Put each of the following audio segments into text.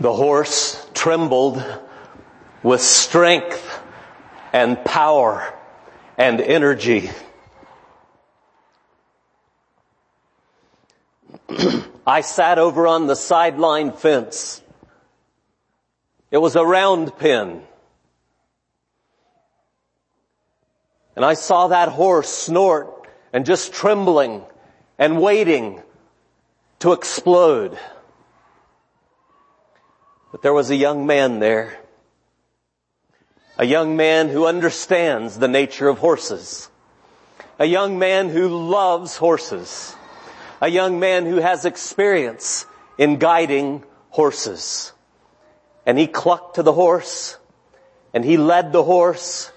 The horse trembled with strength and power and energy. I sat over on the sideline fence. It was a round pen. And I saw that horse snort and just trembling and waiting to explode. But there was a young man there. A young man who understands the nature of horses. A young man who loves horses. A young man who has experience in guiding horses. And he clucked to the horse and he led the horse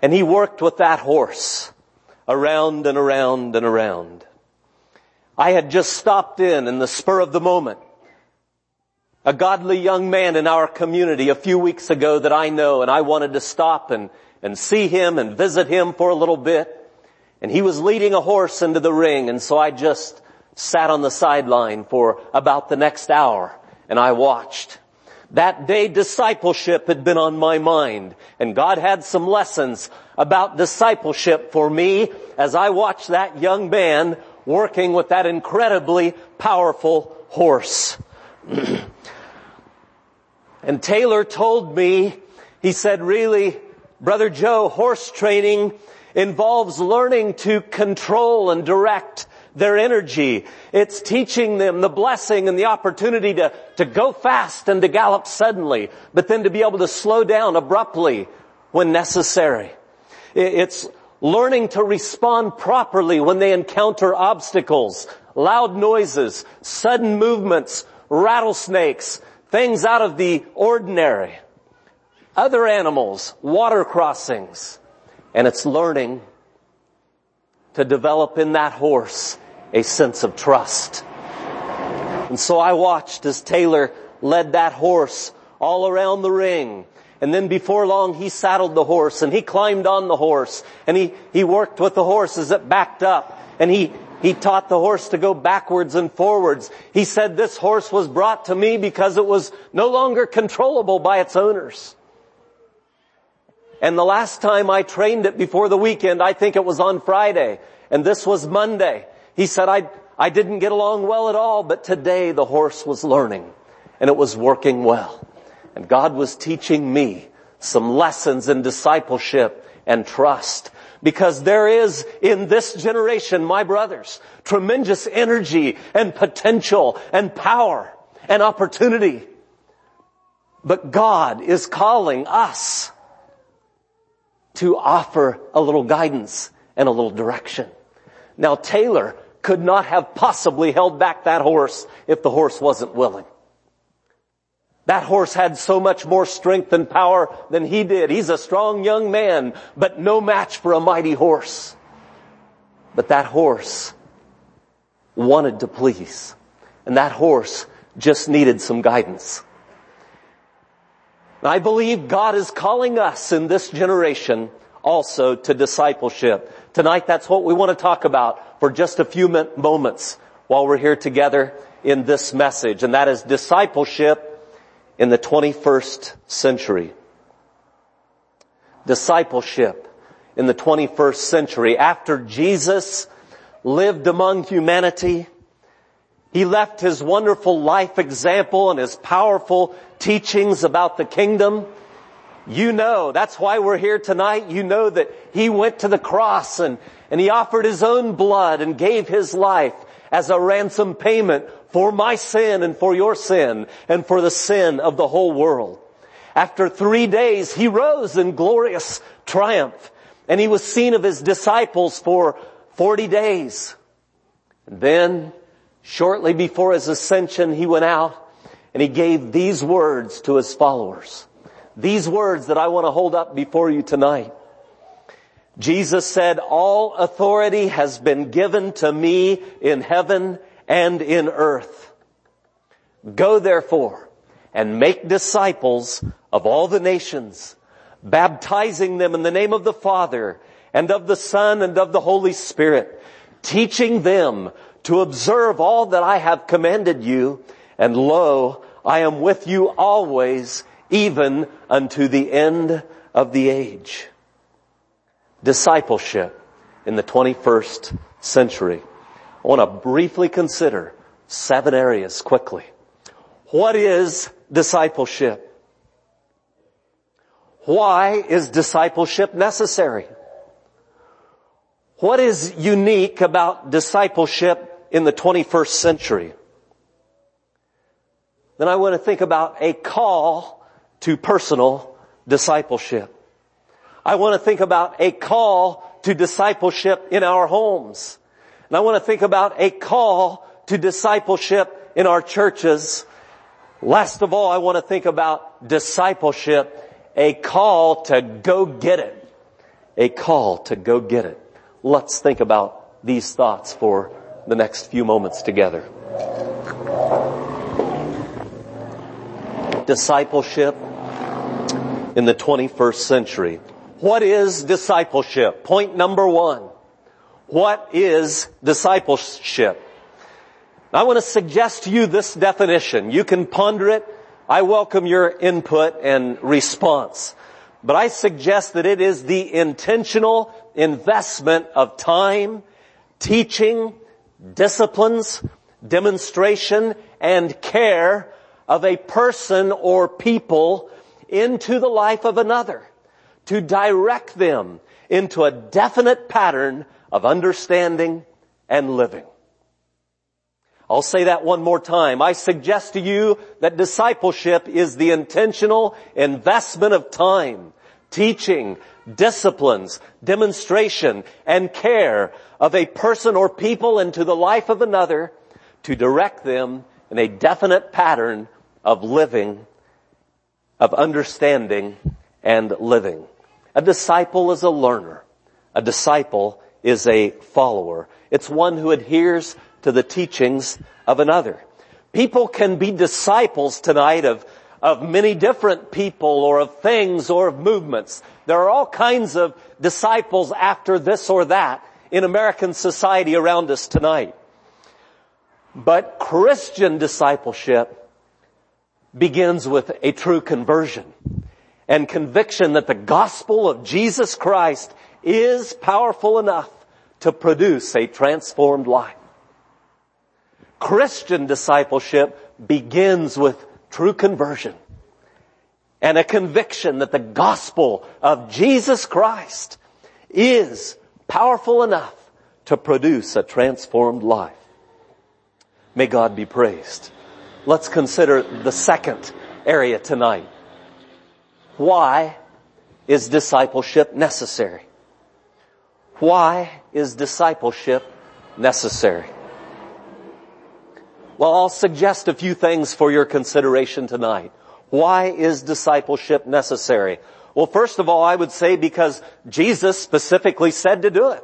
and he worked with that horse around and around and around. I had just stopped in in the spur of the moment a godly young man in our community a few weeks ago that I know and I wanted to stop and, and see him and visit him for a little bit. And he was leading a horse into the ring and so I just sat on the sideline for about the next hour and I watched. That day discipleship had been on my mind and God had some lessons about discipleship for me as I watched that young man working with that incredibly powerful horse. and Taylor told me, he said, really, Brother Joe, horse training involves learning to control and direct their energy. It's teaching them the blessing and the opportunity to, to go fast and to gallop suddenly, but then to be able to slow down abruptly when necessary. It's learning to respond properly when they encounter obstacles, loud noises, sudden movements, rattlesnakes, things out of the ordinary, other animals, water crossings, and it's learning to develop in that horse a sense of trust. And so I watched as Taylor led that horse all around the ring. And then before long, he saddled the horse and he climbed on the horse and he, he worked with the horse as it backed up and he, he taught the horse to go backwards and forwards. He said this horse was brought to me because it was no longer controllable by its owners. And the last time I trained it before the weekend, I think it was on Friday, and this was Monday. He said, I, I didn't get along well at all, but today the horse was learning, and it was working well. And God was teaching me some lessons in discipleship and trust because there is in this generation, my brothers, tremendous energy and potential and power and opportunity. But God is calling us to offer a little guidance and a little direction. Now Taylor could not have possibly held back that horse if the horse wasn't willing. That horse had so much more strength and power than he did. He's a strong young man, but no match for a mighty horse. But that horse wanted to please. And that horse just needed some guidance. I believe God is calling us in this generation also to discipleship. Tonight that's what we want to talk about for just a few moments while we're here together in this message. And that is discipleship in the 21st century. Discipleship in the 21st century. After Jesus lived among humanity, he left his wonderful life example and his powerful teachings about the kingdom. You know, that's why we're here tonight. You know that he went to the cross and, and he offered his own blood and gave his life as a ransom payment for my sin and for your sin and for the sin of the whole world. After three days, he rose in glorious triumph and he was seen of his disciples for 40 days. And then, shortly before his ascension, he went out and he gave these words to his followers. These words that I want to hold up before you tonight. Jesus said, all authority has been given to me in heaven and in earth. Go therefore and make disciples of all the nations, baptizing them in the name of the Father and of the Son and of the Holy Spirit, teaching them to observe all that I have commanded you. And lo, I am with you always, even unto the end of the age. Discipleship in the 21st century. I want to briefly consider seven areas quickly. What is discipleship? Why is discipleship necessary? What is unique about discipleship in the 21st century? Then I want to think about a call to personal discipleship. I want to think about a call to discipleship in our homes. And I want to think about a call to discipleship in our churches. Last of all, I want to think about discipleship, a call to go get it. A call to go get it. Let's think about these thoughts for the next few moments together. Discipleship in the 21st century. What is discipleship? Point number one. What is discipleship? I want to suggest to you this definition. You can ponder it. I welcome your input and response. But I suggest that it is the intentional investment of time, teaching, disciplines, demonstration, and care of a person or people into the life of another to direct them into a definite pattern of understanding and living. I'll say that one more time. I suggest to you that discipleship is the intentional investment of time, teaching, disciplines, demonstration, and care of a person or people into the life of another to direct them in a definite pattern of living, of understanding, and living. A disciple is a learner. A disciple is a follower. It's one who adheres to the teachings of another. People can be disciples tonight of, of many different people or of things or of movements. There are all kinds of disciples after this or that in American society around us tonight. But Christian discipleship begins with a true conversion and conviction that the gospel of Jesus Christ is powerful enough to produce a transformed life. Christian discipleship begins with true conversion and a conviction that the gospel of Jesus Christ is powerful enough to produce a transformed life. May God be praised. Let's consider the second area tonight. Why is discipleship necessary? Why is discipleship necessary? Well, I'll suggest a few things for your consideration tonight. Why is discipleship necessary? Well, first of all, I would say because Jesus specifically said to do it.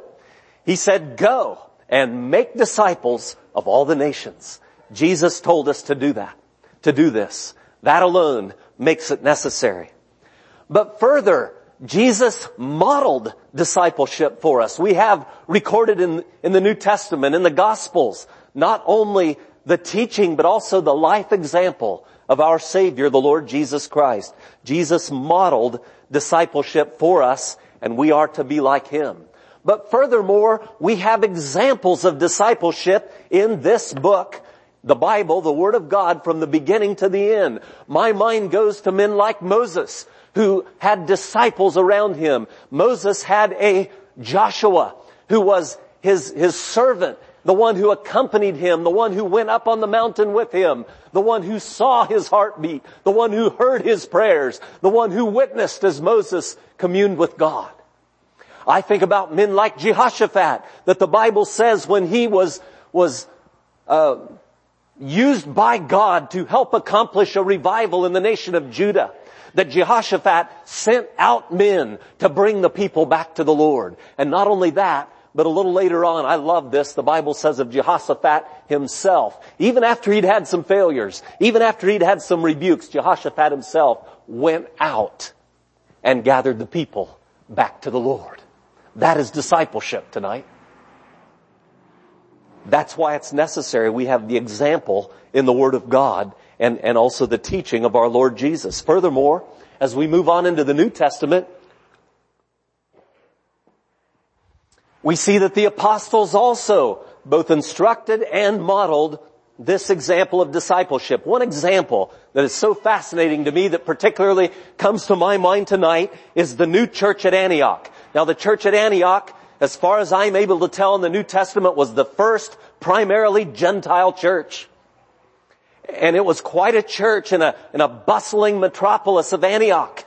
He said, go and make disciples of all the nations. Jesus told us to do that, to do this. That alone makes it necessary. But further, Jesus modeled discipleship for us. We have recorded in, in the New Testament, in the Gospels, not only the teaching, but also the life example of our Savior, the Lord Jesus Christ. Jesus modeled discipleship for us, and we are to be like Him. But furthermore, we have examples of discipleship in this book, the Bible, the Word of God, from the beginning to the end. My mind goes to men like Moses, who had disciples around him. Moses had a Joshua who was his, his servant, the one who accompanied him, the one who went up on the mountain with him, the one who saw his heartbeat, the one who heard his prayers, the one who witnessed as Moses communed with God. I think about men like Jehoshaphat that the Bible says when he was, was, uh, used by God to help accomplish a revival in the nation of Judah that Jehoshaphat sent out men to bring the people back to the Lord. And not only that, but a little later on, I love this, the Bible says of Jehoshaphat himself, even after he'd had some failures, even after he'd had some rebukes, Jehoshaphat himself went out and gathered the people back to the Lord. That is discipleship tonight. That's why it's necessary we have the example in the Word of God and, and also the teaching of our Lord Jesus. Furthermore, as we move on into the New Testament, we see that the apostles also both instructed and modeled this example of discipleship. One example that is so fascinating to me that particularly comes to my mind tonight is the new church at Antioch. Now the church at Antioch, as far as I'm able to tell in the New Testament, was the first primarily Gentile church. And it was quite a church in a, in a bustling metropolis of Antioch,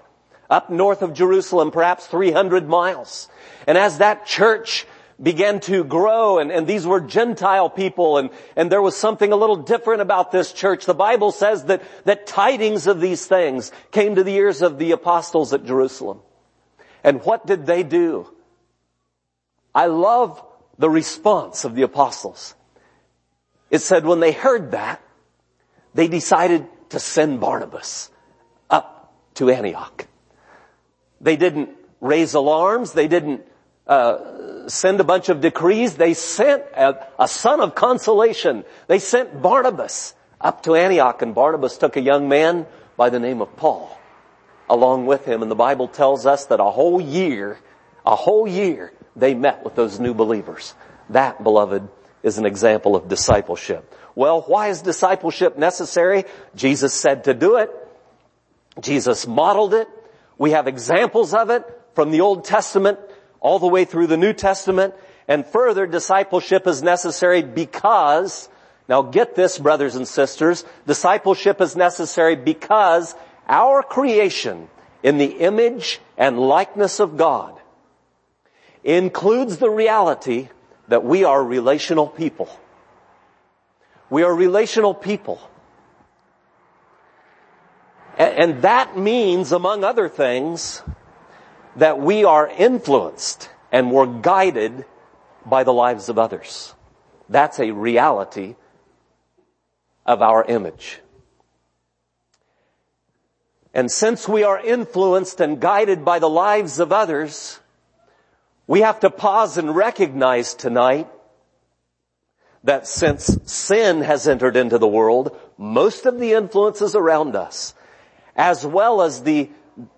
up north of Jerusalem, perhaps 300 miles. And as that church began to grow and, and these were Gentile people and, and there was something a little different about this church. The Bible says that, that tidings of these things came to the ears of the apostles at Jerusalem. And what did they do? I love the response of the apostles. It said when they heard that, they decided to send Barnabas up to Antioch. They didn't raise alarms. They didn't uh, send a bunch of decrees. They sent a, a son of consolation. They sent Barnabas up to Antioch and Barnabas took a young man by the name of Paul along with him. And the Bible tells us that a whole year, a whole year, they met with those new believers. That, beloved, is an example of discipleship. Well, why is discipleship necessary? Jesus said to do it. Jesus modeled it. We have examples of it from the Old Testament all the way through the New Testament. And further, discipleship is necessary because, now get this brothers and sisters, discipleship is necessary because our creation in the image and likeness of God includes the reality that we are relational people. We are relational people. And that means, among other things, that we are influenced and we're guided by the lives of others. That's a reality of our image. And since we are influenced and guided by the lives of others, we have to pause and recognize tonight that since sin has entered into the world, most of the influences around us, as well as the,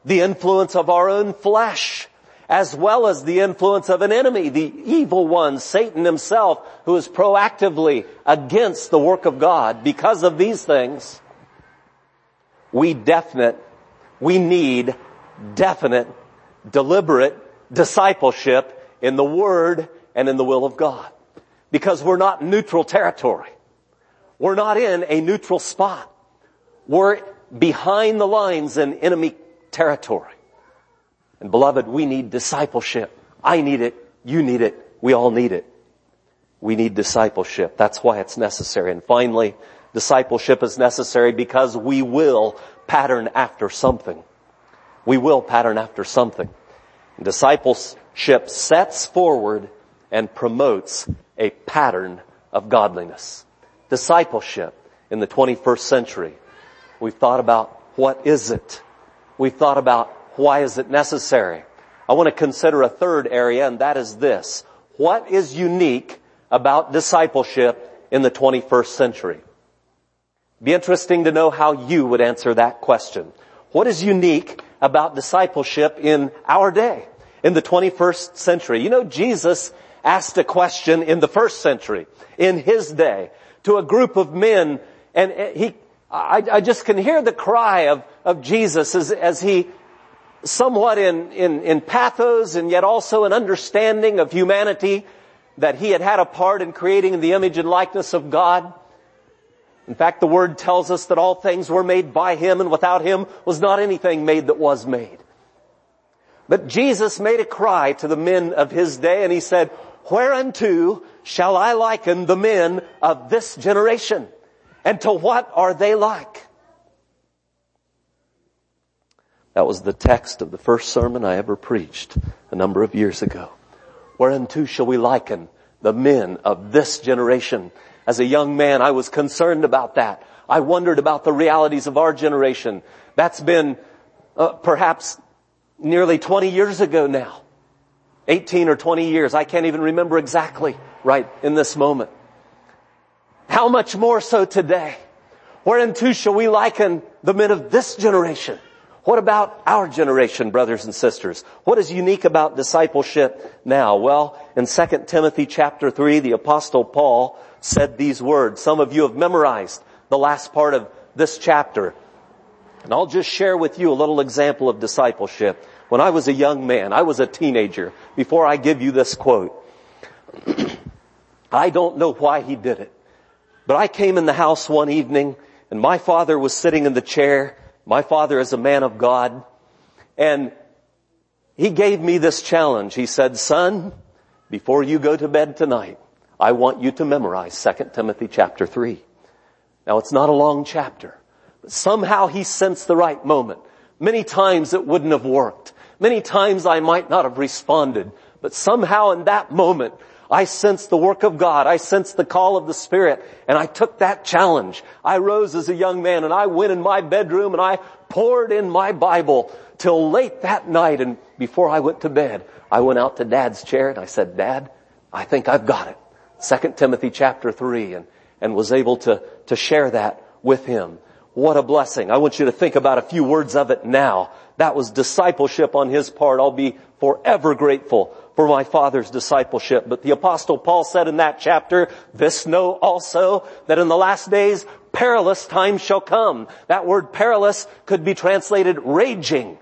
the influence of our own flesh, as well as the influence of an enemy, the evil one, Satan himself, who is proactively against the work of God. Because of these things, we definite, we need definite, deliberate discipleship in the Word and in the will of God because we're not neutral territory. We're not in a neutral spot. We're behind the lines in enemy territory. And beloved, we need discipleship. I need it. You need it. We all need it. We need discipleship. That's why it's necessary. And finally, discipleship is necessary because we will pattern after something. We will pattern after something. Discipleship sets forward and promotes a pattern of godliness. Discipleship in the 21st century. We've thought about what is it? We've thought about why is it necessary? I want to consider a third area and that is this. What is unique about discipleship in the 21st century? Be interesting to know how you would answer that question. What is unique about discipleship in our day, in the 21st century? You know, Jesus asked a question in the first century, in his day, to a group of men, and eh, he, I, I just can hear the cry of, of Jesus as, as he somewhat in, in, in pathos and yet also an understanding of humanity that he had had a part in creating the image and likeness of God. In fact, the word tells us that all things were made by him and without him was not anything made that was made. But Jesus made a cry to the men of his day and he said, Whereunto shall I liken the men of this generation? And to what are they like? That was the text of the first sermon I ever preached a number of years ago. Whereunto shall we liken the men of this generation? As a young man, I was concerned about that. I wondered about the realities of our generation. That's been uh, perhaps nearly 20 years ago now. 18 or 20 years. I can't even remember exactly right in this moment. How much more so today? Whereunto shall we liken the men of this generation? What about our generation, brothers and sisters? What is unique about discipleship now? Well, in 2 Timothy chapter 3, the apostle Paul said these words. Some of you have memorized the last part of this chapter. And I'll just share with you a little example of discipleship. When I was a young man, I was a teenager, before I give you this quote. I don't know why he did it, but I came in the house one evening and my father was sitting in the chair. My father is a man of God and he gave me this challenge. He said, son, before you go to bed tonight, I want you to memorize 2 Timothy chapter 3. Now it's not a long chapter, but somehow he sensed the right moment. Many times it wouldn't have worked. Many times I might not have responded, but somehow in that moment, I sensed the work of God. I sensed the call of the Spirit and I took that challenge. I rose as a young man and I went in my bedroom and I pored in my Bible till late that night and before I went to bed, I went out to dad's chair and I said, dad, I think I've got it. Second Timothy chapter three and, and was able to, to share that with him. What a blessing. I want you to think about a few words of it now. That was discipleship on his part. I'll be forever grateful for my father's discipleship. But the apostle Paul said in that chapter, this know also that in the last days perilous times shall come. That word perilous could be translated raging.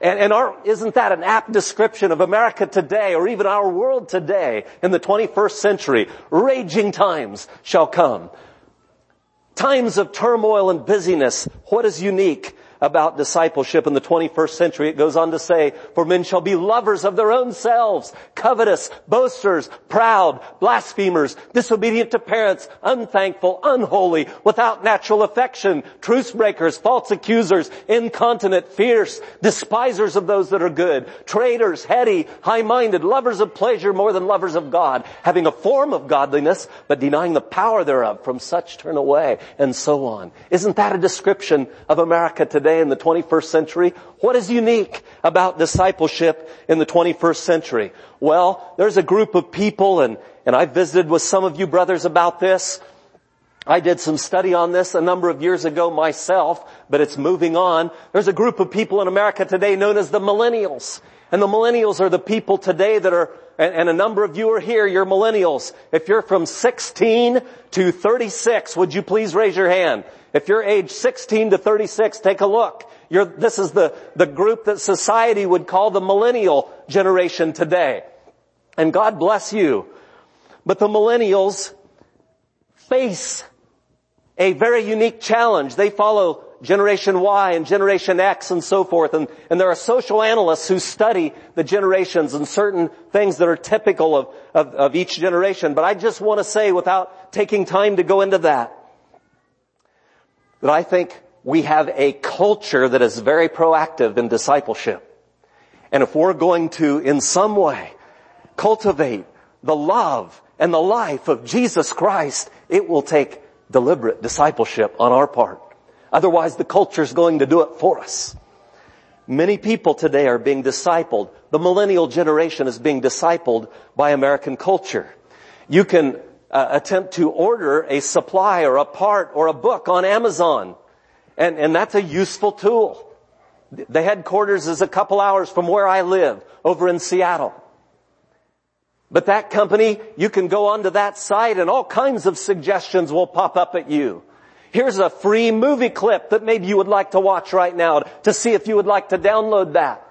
And, and our, isn't that an apt description of America today or even our world today in the 21st century? Raging times shall come. Times of turmoil and busyness. What is unique? About discipleship in the 21st century. It goes on to say, for men shall be lovers of their own selves, covetous, boasters, proud, blasphemers, disobedient to parents, unthankful, unholy, without natural affection, truce breakers, false accusers, incontinent, fierce, despisers of those that are good, traitors, heady, high-minded, lovers of pleasure more than lovers of God, having a form of godliness, but denying the power thereof. From such turn away, and so on. Isn't that a description of America today? Today in the 21st century? What is unique about discipleship in the 21st century? Well, there's a group of people and, and I visited with some of you brothers about this. I did some study on this a number of years ago myself, but it's moving on. There's a group of people in America today known as the millennials. And the millennials are the people today that are, and, and, a number of you are here, you're millennials. If you're from 16 to 36, would you please raise your hand? If you're age 16 to 36, take a look. You're, this is the, the group that society would call the millennial generation today. And God bless you. But the millennials face a very unique challenge. They follow Generation Y and Generation X and so forth. And, and there are social analysts who study the generations and certain things that are typical of, of, of each generation. But I just want to say without taking time to go into that, that I think we have a culture that is very proactive in discipleship. And if we're going to, in some way, cultivate the love and the life of Jesus Christ, it will take deliberate discipleship on our part. Otherwise the culture is going to do it for us. Many people today are being discipled. The millennial generation is being discipled by American culture. You can uh, attempt to order a supply or a part or a book on Amazon. And, and that's a useful tool. The headquarters is a couple hours from where I live over in Seattle. But that company, you can go onto that site and all kinds of suggestions will pop up at you. Here's a free movie clip that maybe you would like to watch right now to see if you would like to download that.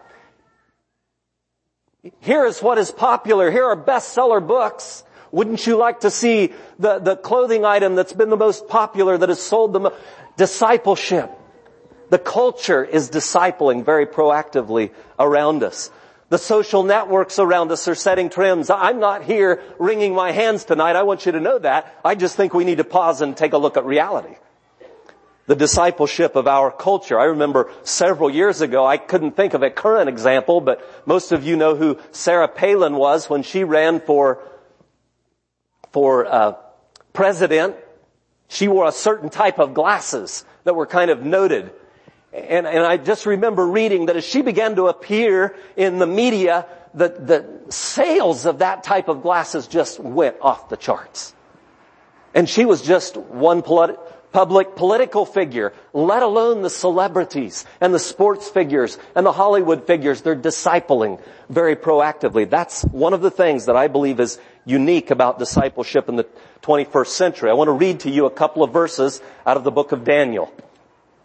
Here is what is popular. Here are bestseller books. Wouldn't you like to see the, the clothing item that's been the most popular, that has sold the most? Discipleship. The culture is discipling very proactively around us. The social networks around us are setting trends. I'm not here wringing my hands tonight. I want you to know that. I just think we need to pause and take a look at reality. The discipleship of our culture. I remember several years ago, I couldn't think of a current example, but most of you know who Sarah Palin was when she ran for for uh, president, she wore a certain type of glasses that were kind of noted. And, and I just remember reading that as she began to appear in the media, the, the sales of that type of glasses just went off the charts. And she was just one public political figure, let alone the celebrities and the sports figures and the Hollywood figures. They're discipling very proactively. That's one of the things that I believe is unique about discipleship in the 21st century. I want to read to you a couple of verses out of the book of Daniel.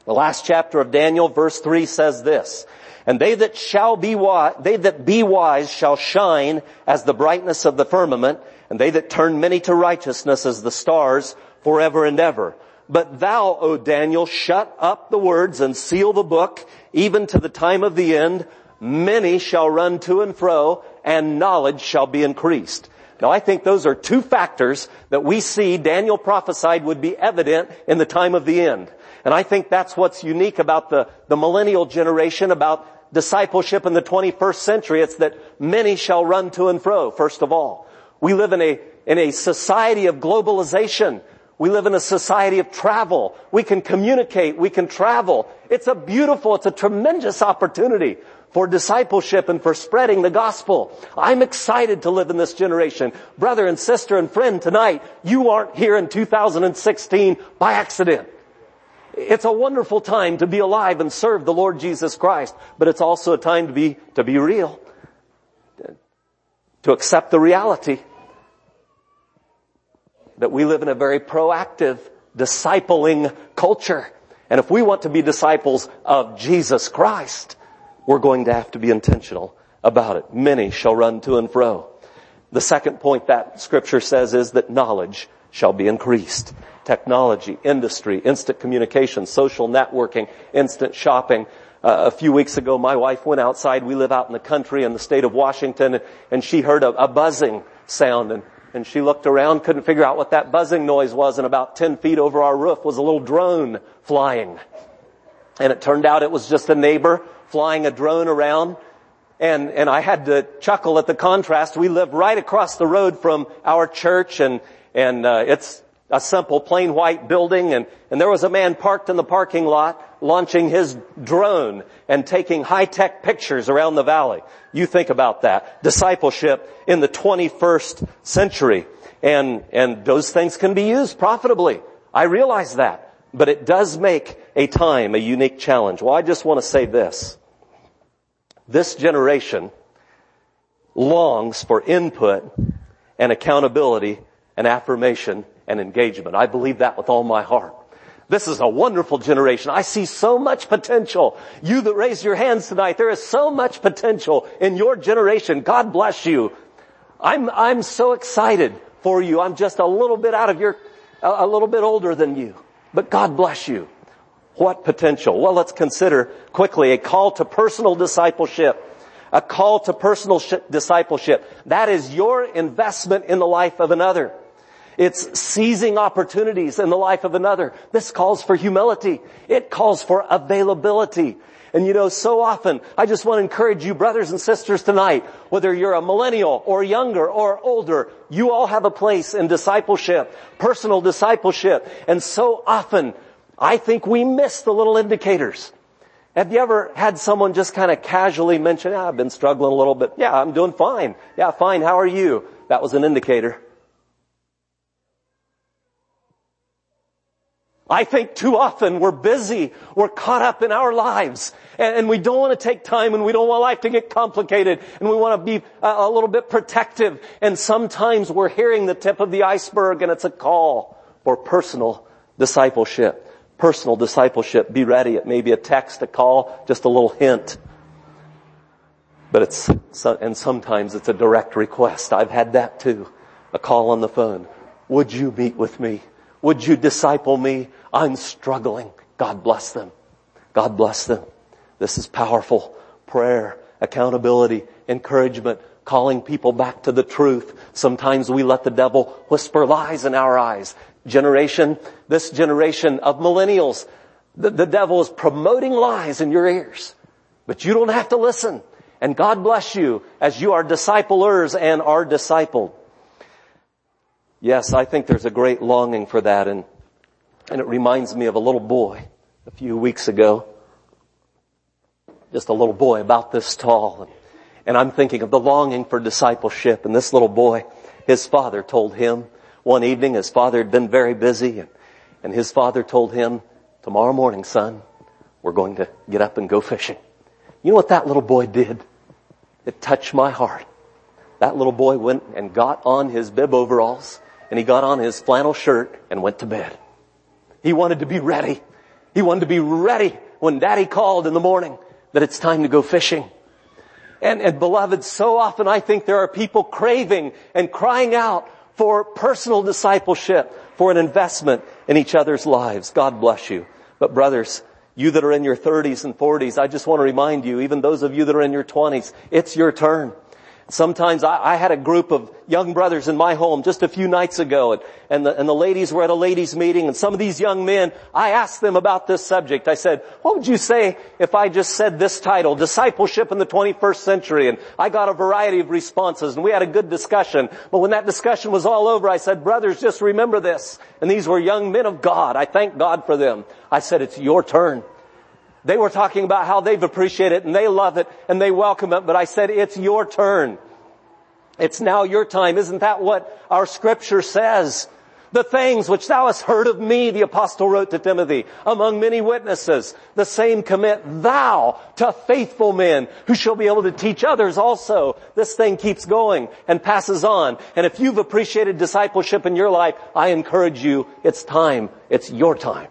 The last chapter of Daniel, verse 3 says this, and they that shall be wise, they that be wise shall shine as the brightness of the firmament, and they that turn many to righteousness as the stars forever and ever. But thou, O Daniel, shut up the words and seal the book, even to the time of the end. Many shall run to and fro, and knowledge shall be increased. Now I think those are two factors that we see Daniel prophesied would be evident in the time of the end. And I think that's what's unique about the, the millennial generation, about discipleship in the 21st century. It's that many shall run to and fro, first of all. We live in a, in a society of globalization. We live in a society of travel. We can communicate. We can travel. It's a beautiful, it's a tremendous opportunity for discipleship and for spreading the gospel. I'm excited to live in this generation. Brother and sister and friend tonight, you aren't here in 2016 by accident. It's a wonderful time to be alive and serve the Lord Jesus Christ, but it's also a time to be, to be real. To accept the reality that we live in a very proactive, discipling culture. And if we want to be disciples of Jesus Christ, we're going to have to be intentional about it. Many shall run to and fro. The second point that scripture says is that knowledge shall be increased. Technology, industry, instant communication, social networking, instant shopping. Uh, a few weeks ago, my wife went outside. We live out in the country in the state of Washington, and she heard a, a buzzing sound, and, and she looked around, couldn't figure out what that buzzing noise was, and about 10 feet over our roof was a little drone flying. And it turned out it was just a neighbor flying a drone around. And, and I had to chuckle at the contrast. We live right across the road from our church and, and, uh, it's a simple plain white building and, and there was a man parked in the parking lot launching his drone and taking high-tech pictures around the valley. You think about that. Discipleship in the 21st century. And, and those things can be used profitably. I realize that. But it does make a time a unique challenge. Well, I just want to say this. This generation longs for input and accountability and affirmation and engagement. I believe that with all my heart. This is a wonderful generation. I see so much potential. You that raised your hands tonight, there is so much potential in your generation. God bless you. I'm, I'm so excited for you. I'm just a little bit out of your, a little bit older than you. But God bless you. What potential? Well, let's consider quickly a call to personal discipleship. A call to personal sh- discipleship. That is your investment in the life of another. It's seizing opportunities in the life of another. This calls for humility. It calls for availability. And you know, so often, I just want to encourage you brothers and sisters tonight, whether you're a millennial or younger or older, you all have a place in discipleship, personal discipleship. And so often, I think we miss the little indicators. Have you ever had someone just kind of casually mention, ah, I've been struggling a little bit. Yeah, I'm doing fine. Yeah, fine. How are you? That was an indicator. I think too often we're busy, we're caught up in our lives, and, we don't want to take time and we don't want life to get complicated, and we want to be a, little bit protective, and sometimes we're hearing the tip of the iceberg and it's a call for personal discipleship personal discipleship. Be ready. It may be a text, a call, just a little hint. But it's, and sometimes it's a direct request. I've had that too. A call on the phone. Would you meet with me? Would you disciple me? I'm struggling. God bless them. God bless them. This is powerful. Prayer, accountability, encouragement, calling people back to the truth. Sometimes we let the devil whisper lies in our eyes generation, this generation of millennials, the, the devil is promoting lies in your ears. But you don't have to listen. And God bless you as you are disciplers and are discipled. Yes, I think there's a great longing for that and, and it reminds me of a little boy a few weeks ago. Just a little boy about this tall. And, I'm thinking of the longing for discipleship and this little boy, his father told him, one evening his father had been very busy and, And his father told him, tomorrow morning, son, we're going to get up and go fishing. You know what that little boy did? It touched my heart. That little boy went and got on his bib overalls and he got on his flannel shirt and went to bed. He wanted to be ready. He wanted to be ready when daddy called in the morning that it's time to go fishing. And, and beloved, so often I think there are people craving and crying out for personal discipleship, for an investment in each other's lives. God bless you. But brothers, you that are in your 30s and 40s, I just want to remind you, even those of you that are in your 20s, it's your turn. Sometimes I, I, had a group of young brothers in my home just a few nights ago and, and, the, and the ladies were at a ladies meeting and some of these young men, I asked them about this subject. I said, what would you say if I just said this title, Discipleship in the 21st Century? And I got a variety of responses and we had a good discussion. But when that discussion was all over, I said, brothers, just remember this. And these were young men of God. I thank God for them. I said, it's your turn. They were talking about how they've appreciated it and they love it and they welcome it, but I said, it's your turn. It's now your time. Isn't that what our scripture says? The things which thou hast heard of me, the apostle wrote to Timothy, among many witnesses, the same commit thou to faithful men who shall be able to teach others also. This thing keeps going and passes on. And if you've appreciated discipleship in your life, I encourage you, it's time. It's your time.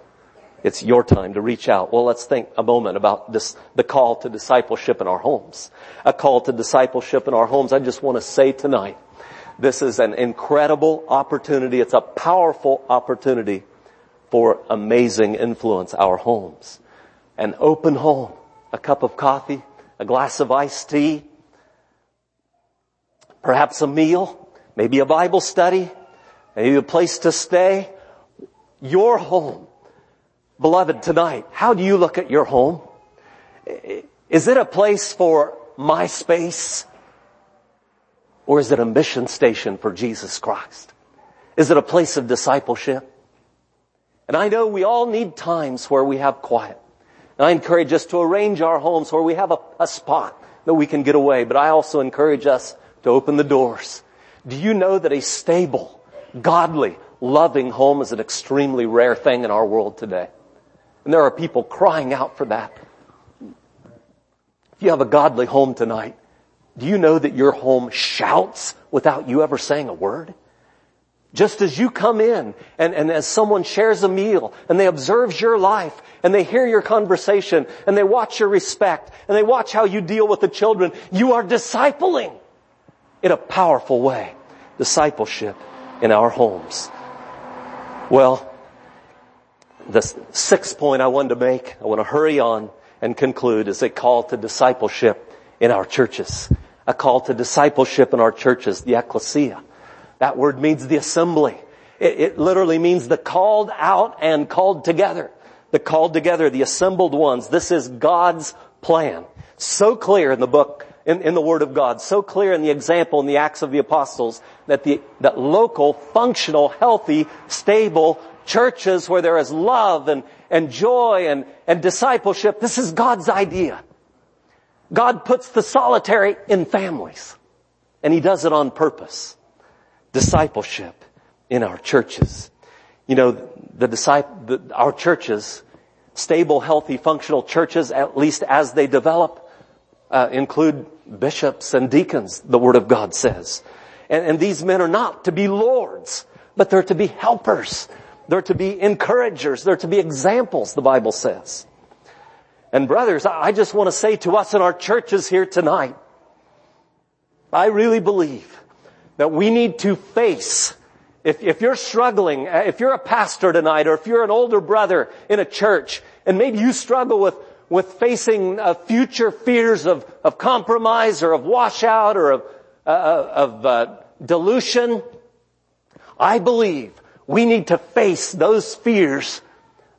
It's your time to reach out. Well, let's think a moment about this, the call to discipleship in our homes. A call to discipleship in our homes. I just want to say tonight, this is an incredible opportunity. It's a powerful opportunity for amazing influence our homes. An open home, a cup of coffee, a glass of iced tea, perhaps a meal, maybe a Bible study, maybe a place to stay. Your home Beloved, tonight, how do you look at your home? Is it a place for my space? Or is it a mission station for Jesus Christ? Is it a place of discipleship? And I know we all need times where we have quiet. And I encourage us to arrange our homes where we have a, a spot that we can get away. But I also encourage us to open the doors. Do you know that a stable, godly, loving home is an extremely rare thing in our world today? And there are people crying out for that. If you have a godly home tonight, do you know that your home shouts without you ever saying a word? Just as you come in and, and as someone shares a meal and they observe your life and they hear your conversation and they watch your respect and they watch how you deal with the children, you are discipling in a powerful way. Discipleship in our homes. Well, the sixth point I wanted to make, I want to hurry on and conclude, is a call to discipleship in our churches. A call to discipleship in our churches, the ecclesia. That word means the assembly. It, it literally means the called out and called together. The called together, the assembled ones. This is God's plan. So clear in the book, in, in the Word of God, so clear in the example in the Acts of the Apostles that the, that local, functional, healthy, stable, churches where there is love and, and joy and, and discipleship. This is God's idea. God puts the solitary in families. And He does it on purpose. Discipleship in our churches. You know, the the, our churches, stable, healthy, functional churches, at least as they develop, uh, include bishops and deacons, the Word of God says. And, and these men are not to be lords, but they're to be helpers. They're to be encouragers. They're to be examples, the Bible says. And brothers, I just want to say to us in our churches here tonight, I really believe that we need to face if, if, you're struggling, if you're a pastor tonight, or if you're an older brother in a church, and maybe you struggle with, with facing uh, future fears of, of compromise, or of washout, or of, uh, of uh, dilution, I believe we need to face those fears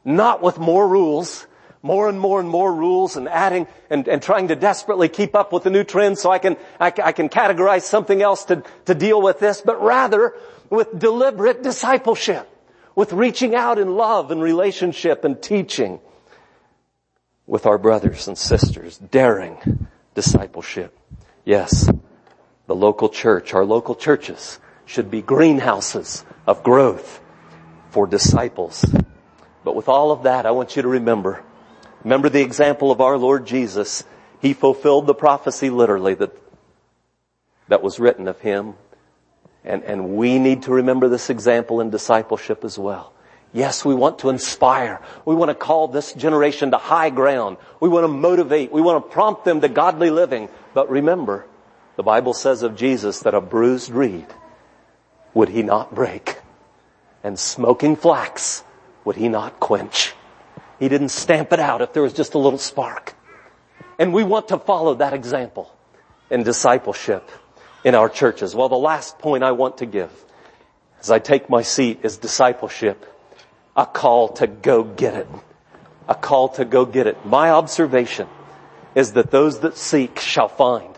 not with more rules, more and more and more rules and adding and, and trying to desperately keep up with the new trends so I can, I, I can categorize something else to, to deal with this, but rather with deliberate discipleship, with reaching out in love and relationship and teaching with our brothers and sisters, daring discipleship. Yes, the local church, our local churches should be greenhouses of growth for disciples But with all of that, I want you to remember, remember the example of our Lord Jesus. He fulfilled the prophecy literally that, that was written of him. And, and we need to remember this example in discipleship as well. Yes, we want to inspire. We want to call this generation to high ground. We want to motivate. We want to prompt them to godly living. But remember, the Bible says of Jesus that a bruised reed would he not break and smoking flax would he not quench. He didn't stamp it out if there was just a little spark. And we want to follow that example in discipleship in our churches. Well, the last point I want to give as I take my seat is discipleship a call to go get it. A call to go get it. My observation is that those that seek shall find.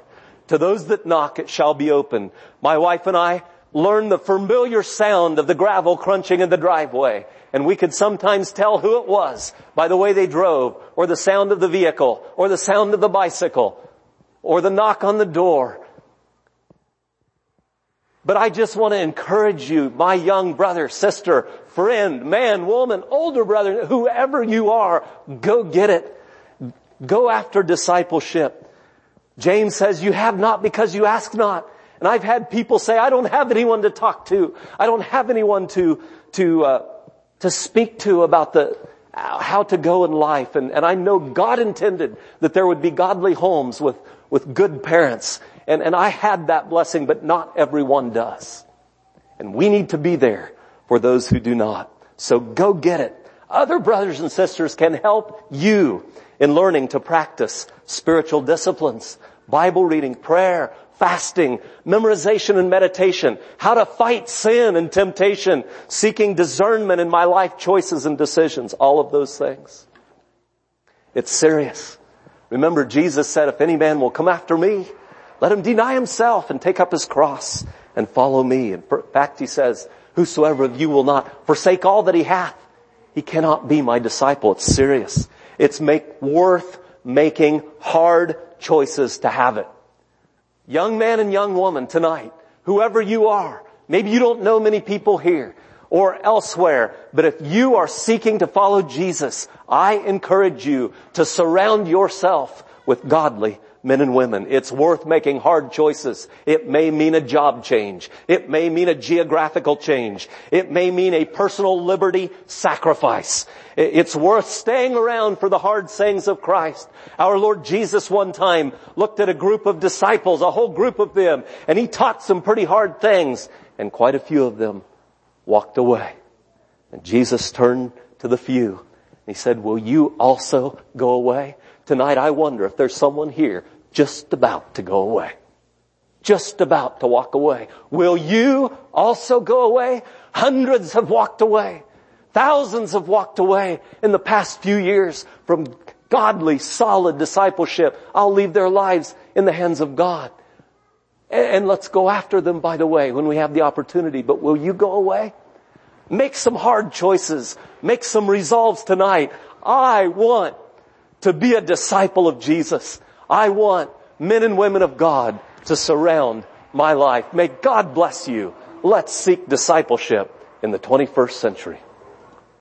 To those that knock it shall be open. My wife and I learned the familiar sound of the gravel crunching in the driveway. And we could sometimes tell who it was by the way they drove, or the sound of the vehicle, or the sound of the bicycle, or the knock on the door. But I just want to encourage you, my young brother, sister, friend, man, woman, older brother, whoever you are, go get it. Go after discipleship. James says you have not because you ask not. And I've had people say, I don't have anyone to talk to. I don't have anyone to, to, uh, to speak to about the, how to go in life. And, and I know God intended that there would be godly homes with, with good parents. And, and I had that blessing, but not everyone does. And we need to be there for those who do not. So go get it. Other brothers and sisters can help you in learning to practice spiritual disciplines, Bible reading, prayer, fasting, memorization and meditation, how to fight sin and temptation, seeking discernment in my life choices and decisions, all of those things. It's serious. Remember Jesus said, if any man will come after me, let him deny himself and take up his cross and follow me. In fact, he says, whosoever of you will not forsake all that he hath, he cannot be my disciple. It's serious. It's make worth making hard choices to have it. Young man and young woman tonight, whoever you are, maybe you don't know many people here or elsewhere, but if you are seeking to follow Jesus, I encourage you to surround yourself with godly men and women. It's worth making hard choices. It may mean a job change. It may mean a geographical change. It may mean a personal liberty sacrifice. It's worth staying around for the hard sayings of Christ. Our Lord Jesus one time looked at a group of disciples, a whole group of them, and He taught some pretty hard things, and quite a few of them walked away. And Jesus turned to the few. He said, will you also go away? Tonight I wonder if there's someone here just about to go away. Just about to walk away. Will you also go away? Hundreds have walked away. Thousands have walked away in the past few years from godly, solid discipleship. I'll leave their lives in the hands of God. And let's go after them, by the way, when we have the opportunity. But will you go away? Make some hard choices. Make some resolves tonight. I want to be a disciple of Jesus. I want men and women of God to surround my life. May God bless you. Let's seek discipleship in the 21st century.